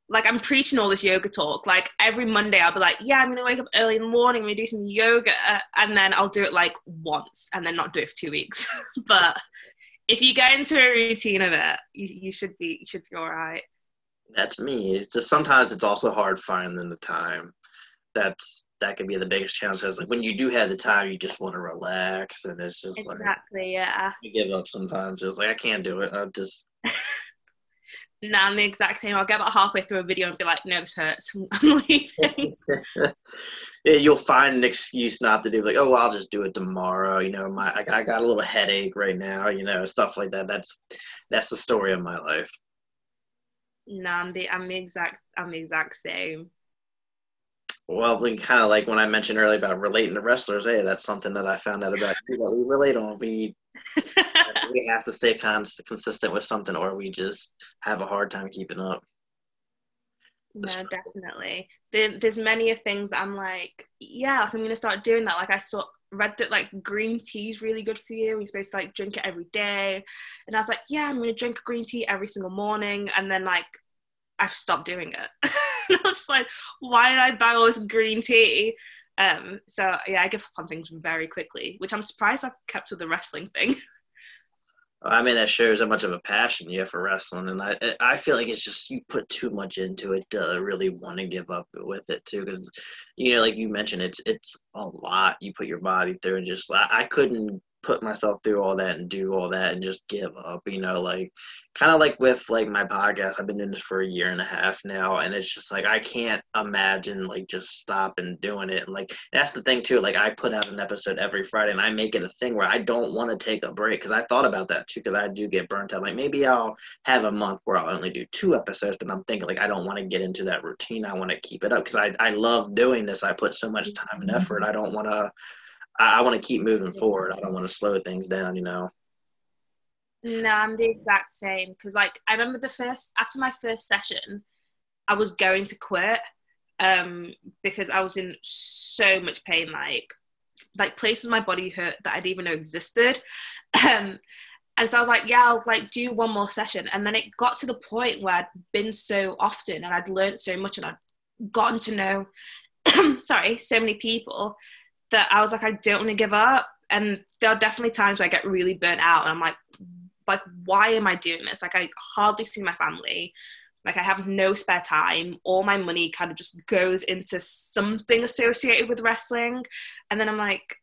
Like I'm preaching all this yoga talk. Like every Monday, I'll be like, "Yeah, I'm gonna wake up early in the morning. I'm gonna do some yoga," and then I'll do it like once, and then not do it for two weeks. but if you get into a routine of it, you, you should be you should be all right. That's me. It's just sometimes it's also hard finding the time. That's that could be the biggest challenge. Because like when you do have the time, you just want to relax, and it's just exactly, like exactly, yeah. You give up sometimes. Just like I can't do it. I just. no, I'm the exact same. I'll get about halfway through a video and be like, no, this hurts. I'm leaving. yeah, you'll find an excuse not to do like, oh, well, I'll just do it tomorrow. You know, my I, I got a little headache right now. You know, stuff like that. That's that's the story of my life. No, I'm the I'm the exact I'm the exact same well, we kind of like when I mentioned earlier about relating to wrestlers. Hey, that's something that I found out about you that we relate on. We we have to stay cons- consistent with something, or we just have a hard time keeping up. No, definitely. There, there's many of things I'm like, yeah, I'm gonna start doing that. Like I saw read that like green tea is really good for you. You're supposed to like drink it every day, and I was like, yeah, I'm gonna drink green tea every single morning, and then like I've stopped doing it. I was like, why did I buy all this green tea? Um, so yeah, I give up on things very quickly, which I'm surprised I kept with the wrestling thing. I mean, that shows how much of a passion you have for wrestling, and I I feel like it's just you put too much into it to really want to give up with it too, because you know, like you mentioned, it's it's a lot you put your body through, and just I, I couldn't put myself through all that and do all that and just give up you know like kind of like with like my podcast i've been doing this for a year and a half now and it's just like i can't imagine like just stopping doing it and like that's the thing too like i put out an episode every friday and i make it a thing where i don't want to take a break because i thought about that too because i do get burnt out like maybe i'll have a month where i'll only do two episodes but i'm thinking like i don't want to get into that routine i want to keep it up because I, I love doing this i put so much mm-hmm. time and effort i don't want to I, I want to keep moving forward. I don't want to slow things down, you know. No, I'm the exact same. Because like I remember the first after my first session, I was going to quit um, because I was in so much pain. Like like places my body hurt that I didn't even know existed. Um, and so I was like, yeah, I'll like do one more session. And then it got to the point where I'd been so often and I'd learned so much and I'd gotten to know, sorry, so many people that I was like, I don't want to give up. And there are definitely times where I get really burnt out and I'm like, like, why am I doing this? Like, I hardly see my family. Like, I have no spare time. All my money kind of just goes into something associated with wrestling. And then I'm like,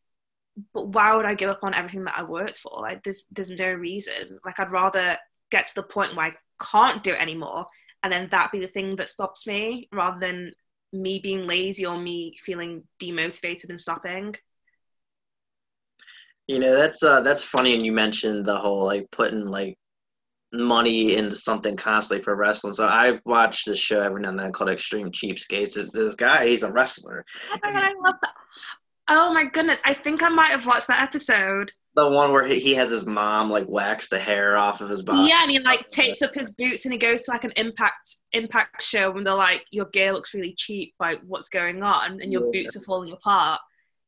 but why would I give up on everything that I worked for? Like, there's, there's no reason. Like, I'd rather get to the point where I can't do it anymore and then that be the thing that stops me rather than me being lazy or me feeling demotivated and stopping. You know, that's uh that's funny and you mentioned the whole like putting like money into something constantly for wrestling. So I've watched this show every now and then called Extreme Cheapskates. This guy, he's a wrestler. Oh my god, I love that. Oh my goodness, I think I might have watched that episode the one where he, he has his mom like wax the hair off of his body. Yeah, and he like takes up his boots and he goes to like an impact impact show and they're like, Your gear looks really cheap, like what's going on? And your yeah. boots are falling apart.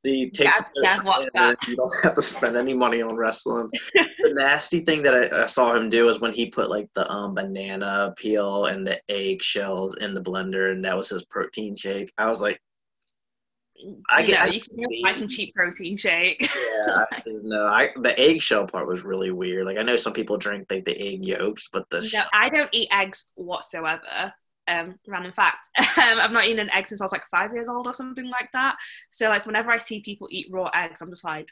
He takes yeah, yeah, you don't have to spend any money on wrestling. the nasty thing that I, I, saw him do is when he put like the um, banana peel and the egg shells in the blender and that was his protein shake. I was like, I get. No, you can buy some cheap protein shake. yeah, no, I the eggshell part was really weird. Like I know some people drink like the egg yolks, but the no, I don't eat eggs whatsoever. Um, random fact. um, I've not eaten an egg since I was like five years old or something like that. So like whenever I see people eat raw eggs, I'm just like,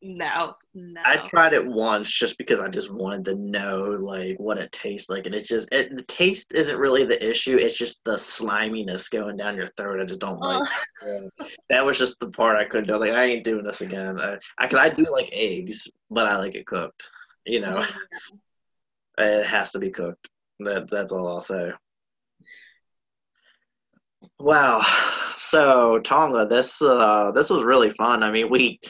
no, no. I tried it once just because I just wanted to know like what it tastes like, and it's just it, the taste isn't really the issue. It's just the sliminess going down your throat. I just don't like. Oh. that was just the part I couldn't do. Like I ain't doing this again. I I, I do like eggs, but I like it cooked. You know, it has to be cooked. That that's all I'll say. Wow. So Tonga, this uh, this was really fun. I mean, we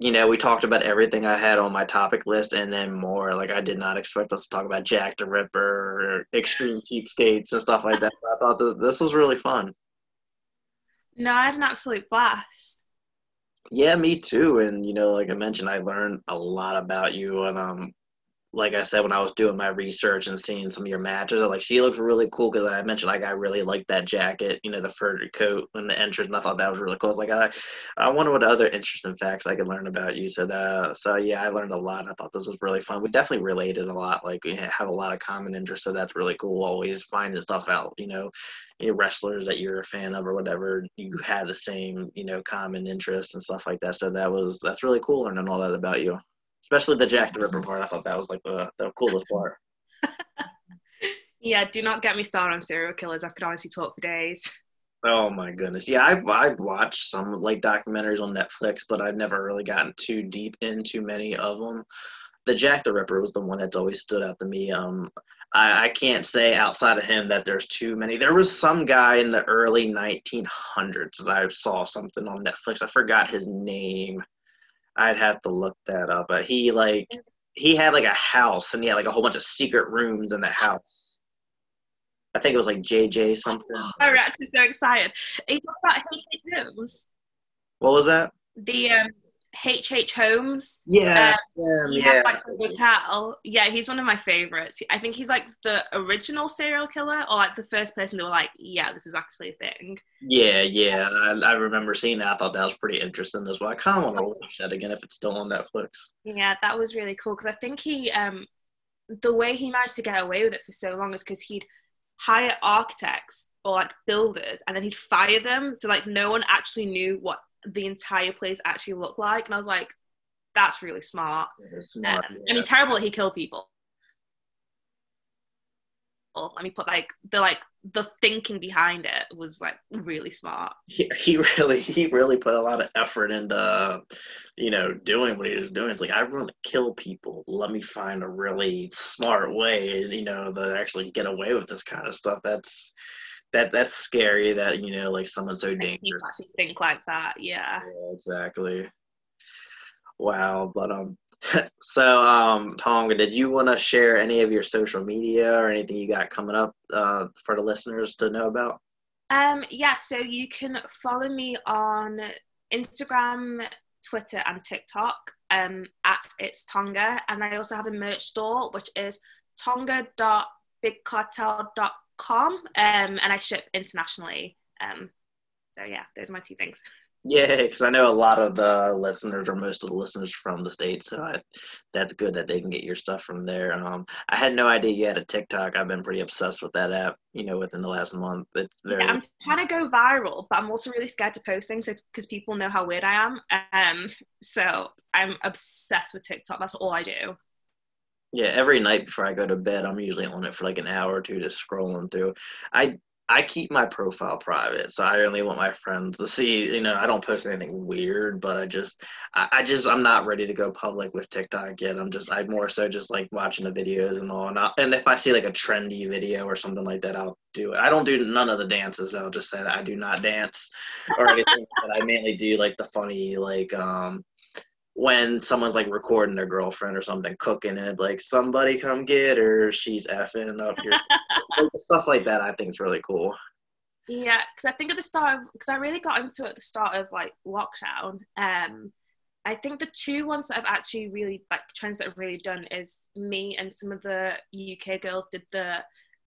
you know, we talked about everything I had on my topic list and then more. Like I did not expect us to talk about Jack the Ripper, or extreme cheapskates, and stuff like that. I thought this this was really fun. No, I had an absolute blast. Yeah, me too. And you know, like I mentioned, I learned a lot about you, and um, like I said, when I was doing my research and seeing some of your matches, I'm like, she looks really cool because I mentioned like I really like that jacket, you know, the fur coat and the entrance, and I thought that was really cool. I was like, I, I wonder what other interesting facts I could learn about you. So that, so yeah, I learned a lot. I thought this was really fun. We definitely related a lot. Like we have a lot of common interests, so that's really cool. Always finding stuff out, you know, you know, wrestlers that you're a fan of or whatever, you have the same, you know, common interests and stuff like that. So that was that's really cool learning all that about you especially the Jack the Ripper part. I thought that was like the, the coolest part. yeah, do not get me started on serial killers. I could honestly talk for days. Oh my goodness. Yeah, I've, I've watched some like documentaries on Netflix, but I've never really gotten too deep into many of them. The Jack the Ripper was the one that's always stood out to me. Um, I, I can't say outside of him that there's too many. There was some guy in the early 1900s that I saw something on Netflix. I forgot his name. I'd have to look that up. But he like he had like a house and he had like a whole bunch of secret rooms in the house. I think it was like JJ something. Oh, is so excited. Are you talking about? What was that? The um, H.H. Holmes. Yeah, um, yeah, yeah. Like Hotel. Yeah, he's one of my favorites. I think he's like the original serial killer, or like the first person that were like, yeah, this is actually a thing. Yeah, yeah, I, I remember seeing that. I thought that was pretty interesting as well. I kind of want to watch that again if it's still on Netflix. Yeah, that was really cool because I think he, um, the way he managed to get away with it for so long is because he'd hire architects or like builders and then he'd fire them so like no one actually knew what the entire place actually looked like. And I was like, that's really smart. smart um, yeah. I mean, terrible that he killed people. Let me put like the like the thinking behind it was like really smart. He, he really he really put a lot of effort into you know doing what he was doing. It's like I want to kill people. Let me find a really smart way, you know, to actually get away with this kind of stuff. That's that that's scary that you know like someone so dangerous you actually think like that yeah. yeah exactly. Wow but um so um tonga did you want to share any of your social media or anything you got coming up uh, for the listeners to know about? Um yeah so you can follow me on instagram twitter and tiktok um at it's tonga. And i also have a merch store which is tonga.bigcartel.com com, um, and I ship internationally. Um, so yeah, those are my two things. Yeah, because I know a lot of the listeners, or most of the listeners, from the states, so I, that's good that they can get your stuff from there. Um, I had no idea you had a TikTok. I've been pretty obsessed with that app. You know, within the last month, it's very. Yeah, I'm trying to go viral, but I'm also really scared to post things because people know how weird I am. Um, so I'm obsessed with TikTok. That's all I do. Yeah, every night before I go to bed, I'm usually on it for like an hour or two, just scrolling through. I I keep my profile private, so I only want my friends to see. You know, I don't post anything weird, but I just, I, I just, I'm not ready to go public with TikTok yet. I'm just, I more so just like watching the videos and all. And, i and if I see like a trendy video or something like that, I'll do it. I don't do none of the dances. I'll just say I do not dance or anything. but I mainly do like the funny, like um, when someone's like recording their girlfriend or something cooking it like somebody come get her. She's effing up here. Stuff like that i think is really cool. Yeah because i think at the start of because i really got into it at the start of like lockdown um i think the two ones that i've actually really like trends that have really done is me and some of the uk girls did the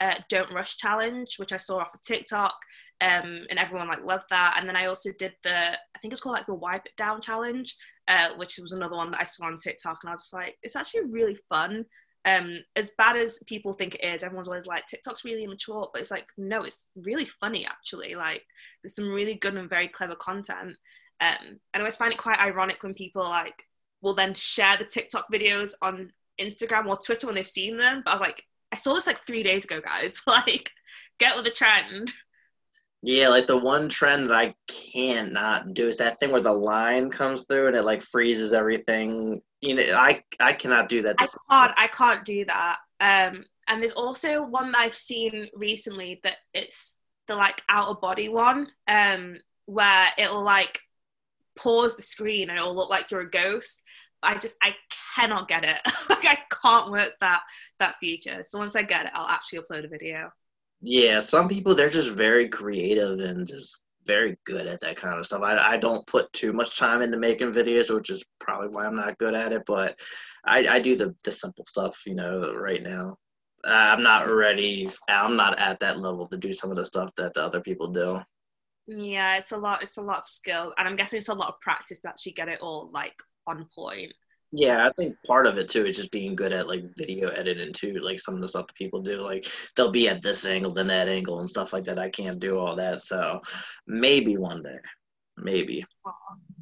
uh, don't rush challenge which i saw off of tiktok um, and everyone like loved that and then i also did the i think it's called like the wipe it down challenge uh, which was another one that I saw on TikTok, and I was like, it's actually really fun. Um, as bad as people think it is, everyone's always like, TikTok's really immature, but it's like, no, it's really funny actually. Like, there's some really good and very clever content. Um, and I always find it quite ironic when people like will then share the TikTok videos on Instagram or Twitter when they've seen them. But I was like, I saw this like three days ago, guys. like, get with the trend. Yeah, like the one trend that I cannot do is that thing where the line comes through and it like freezes everything. You know, I I cannot do that. I can't. I can't do that. Um, and there's also one that I've seen recently that it's the like out of body one, um, where it'll like pause the screen and it'll look like you're a ghost. I just I cannot get it. like I can't work that that feature. So once I get it, I'll actually upload a video. Yeah, some people they're just very creative and just very good at that kind of stuff. I, I don't put too much time into making videos, which is probably why I'm not good at it. But I, I do the, the simple stuff, you know, right now. I'm not ready. I'm not at that level to do some of the stuff that the other people do. Yeah, it's a lot. It's a lot of skill, and I'm guessing it's a lot of practice to actually get it all like on point. Yeah, I think part of it too is just being good at like video editing too. Like some of the stuff that people do, like they'll be at this angle, then that angle, and stuff like that. I can't do all that, so maybe one day, maybe. Oh,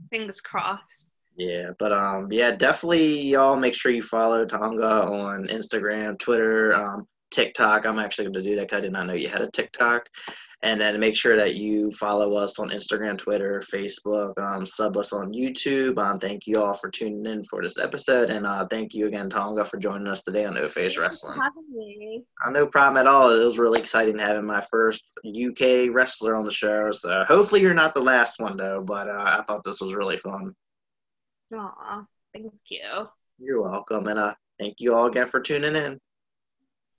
fingers crossed. Yeah, but um, yeah, definitely y'all make sure you follow Tonga on Instagram, Twitter, um, TikTok. I'm actually going to do that because I did not know you had a TikTok. And then make sure that you follow us on Instagram, Twitter, Facebook, um, sub us on YouTube. Um, thank you all for tuning in for this episode. And uh, thank you again, Tonga, for joining us today on No Face Wrestling. Uh, no problem at all. It was really exciting having my first UK wrestler on the show. So hopefully you're not the last one, though. But uh, I thought this was really fun. Aw, thank you. You're welcome. And uh, thank you all again for tuning in.